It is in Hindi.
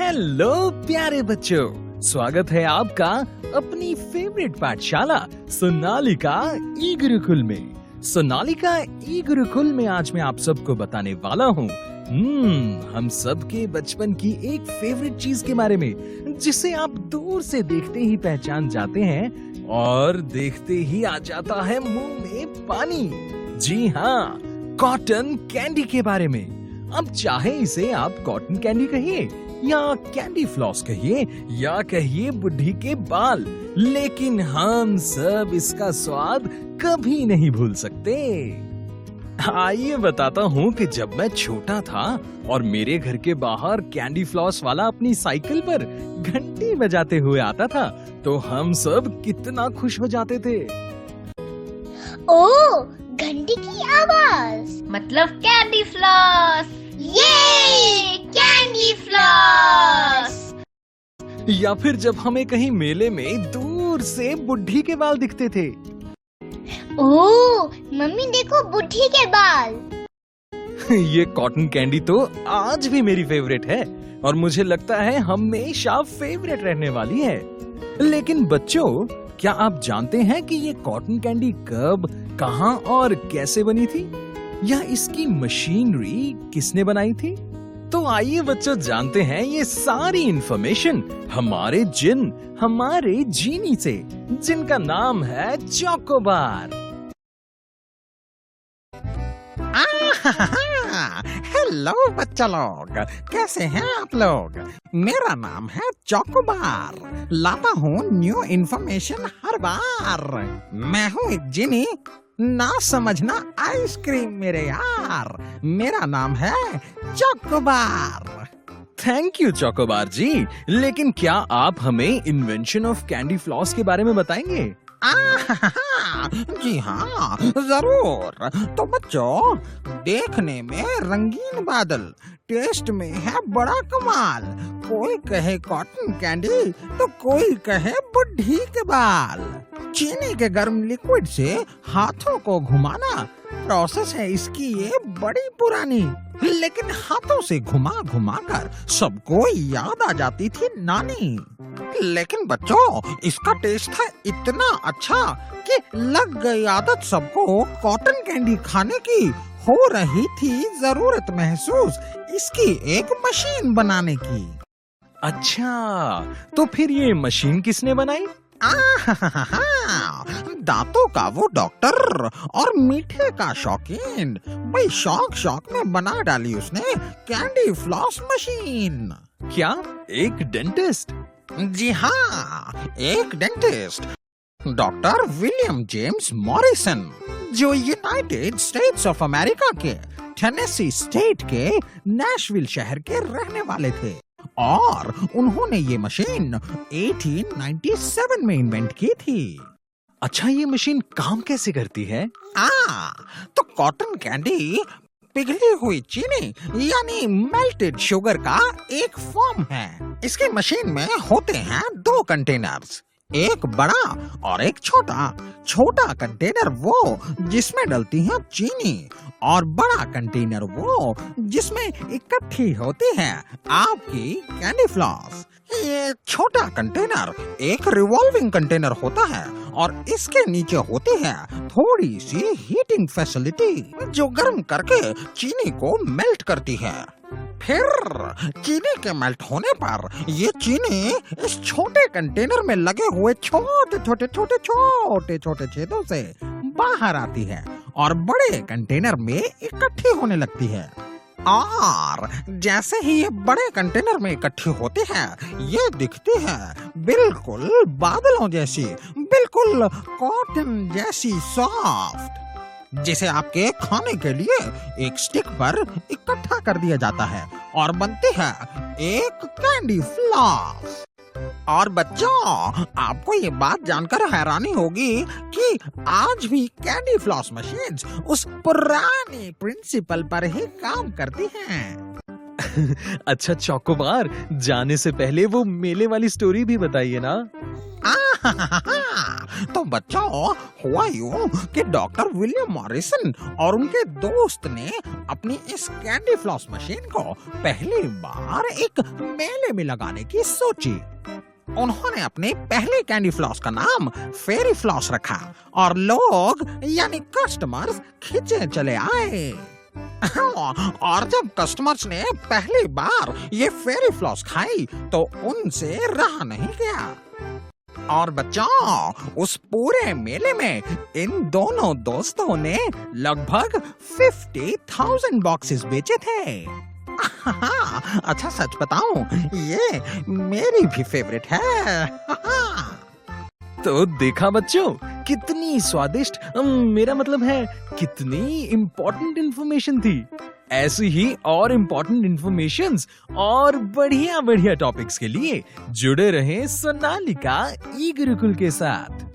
हेलो प्यारे बच्चों। स्वागत है आपका अपनी फेवरेट पाठशाला, सोनालिका ई गुरुकुल में। सोनालिका ई गुरुकुल में आज मैं आप सबको बताने वाला हूँ हम्म हम सबके बचपन की एक फेवरेट चीज़ के बारे में, जिसे आप दूर से देखते ही पहचान जाते हैं और देखते ही आ जाता है मुँह में पानी। जी हाँ कॉटन कैंडी के बारे में। अब चाहे इसे आप कॉटन कैंडी कहिए। या कैंडी फ्लॉस कहिए या कहिए बुढ़ी के बाल। लेकिन हम सब इसका स्वाद कभी नहीं भूल सकते। आइए बताता हूँ कि जब मैं छोटा था और मेरे घर के बाहर कैंडी फ्लॉस वाला अपनी साइकिल पर घंटी बजाते हुए आता था तो हम सब कितना खुश हो जाते थे। ओ घंटी की आवाज़। मतलब कैंडी फ्लॉस ये कैंडी फ्लॉस या फिर जब हमें कहीं मेले में दूर से बुढ़ी के बाल दिखते थे। ओ मम्मी देखो बुढ़ी के बाल। ये कॉटन कैंडी तो आज भी मेरी फेवरेट है और मुझे लगता है हमेशा फेवरेट रहने वाली है। लेकिन बच्चों क्या आप जानते हैं कि ये कॉटन कैंडी कब कहाँ और कैसे बनी थी? या इसकी मशीनरी किसने बनाई थी? तो आइए बच्चों जानते हैं ये सारी इंफॉर्मेशन हमारे जिन, हमारे जीनी से, जिनका नाम है चौकोबार। हेलो बच्चा लोग। कैसे हैं आप लोग? मेरा नाम है चौकोबार। लाता हूँ न्यू इन्फॉर्मेशन हर बार। मैं हूँ एक जिनी ना समझना आइसक्रीम मेरे यार। मेरा नाम है chocobar. Thank you Chaukobar ji. लेकिन क्या आप हमें इन्वेंशन ऑफ़ कैंडी फ्लॉस के बारे में बताएँगे? जी हाँ ज़रूर। तो बच्चों, देखने में रंगीन बादल, टेस्ट में है बड़ा कमाल। कोई कहे कॉटन कैंडी तो कोई कहे बुढ़ी के बाल। चीनी के गर्म लिक्विड से हाथों को घुमाना प्रोसेस है इसकी ये बड़ी पुरानी। लेकिन हाथों से घुमा घुमा कर सबको याद आ जाती थी नानी। लेकिन बच्चों, इसका टेस्ट था इतना अच्छा कि लग गई आदत सबको कॉटन कैंडी खाने की। हो रही थी ज़रूरत महसूस इसकी एक मशीन बनाने की। अच्छा तो फिर ये मशीन किसने बनाई? दांतों का वो डॉक्टर और मीठे का शौकीन। भाई शौक शौक में बना डाली उसने कैंडी फ्लॉस मशीन। क्या? एक डेंटिस्ट? जी हाँ एक dentist. Doctor William James Morrison जो यूनाइटेड स्टेट्स ऑफ़ अमेरिका के टेनेसी स्टेट के नेशविल शहर के रहने वाले थे। और उन्होंने ये मशीन 1897 में इन्वेंट की थी। अच्छा ये मशीन काम कैसे करती है? आ, तो कॉटन कैंडी पिघली हुई चीनी यानी मेल्टेड शुगर का एक फॉर्म है। इसके मशीन में होते हैं दो कंटेनर्स एक बड़ा और एक छोटा छोटा कंटेनर वो जिसमें डलती है चीनी और बड़ा कंटेनर वो जिसमें इकट्ठी होती है आपकी कैंडी फ्लॉस ये छोटा कंटेनर एक रिवॉल्विंग कंटेनर होता है और इसके नीचे होती है थोड़ी सी हीटिंग फैसिलिटी जो गर्म करके चीनी को मेल्ट करती है। फिर चीनी के मेल्ट होने पर ये चीनी इस छोटे कंटेनर में लगे हुए छोटे छोटे छोटे छोटे छोटे छेदों से बाहर आती है और बड़े कंटेनर में इकट्ठी होने लगती है। और जैसे ही ये बड़े कंटेनर में इकट्ठी होती है, ये दिखती है बिल्कुल बादलों जैसी, बिल्कुल कॉटन जैसी सॉफ्ट जिसे आपके खाने के लिए एक स्टिक पर इकट्ठा कर दिया जाता है। और बनती है एक कैंडी फ्लॉस और बच्चों, आपको ये बात जानकर हैरानी होगी कि आज भी कैंडी फ्लॉस मशीन्स उस पुराने प्रिंसिपल पर ही काम करती हैं। अच्छा चौकोबार, जाने से पहले वो मेले वाली स्टोरी भी बताइए ना। तो बच्चों हुआ यूँ कि डॉक्टर विलियम मॉरिसन और उनके दोस्त ने अपनी इस कैंडी फ्लॉस मशीन को पहली बार एक मेले में लगाने की सोची। उन्होंने अपने पहले कैंडी फ्लॉस का नाम फेरी फ्लॉस रखा और लोग, यानी कस्टमर्स, खींचे चले आए। और जब कस्टमर्स ने पहली बार ये फेरी फ्लॉस खाई तो उनसे रहा नहीं गया। और बच्चों, उस पूरे मेले में इन दोनों दोस्तों ने लगभग फिफ्टी थाउज़ेंड बॉक्सेस बेचे थे। अच्छा सच बताऊँ, ये मेरी भी फेवरेट है। तो देखा बच्चों, कितनी स्वादिष्ट मेरा मतलब है, कितनी इम्पोर्टेंट इन्फॉर्मेशन थी। ऐसी ही और इम्पोर्टेंट इंफॉर्मेशन और बढ़िया बढ़िया टॉपिक्स के लिए जुड़े रहें सोनालिका ई गुरुकुल के साथ।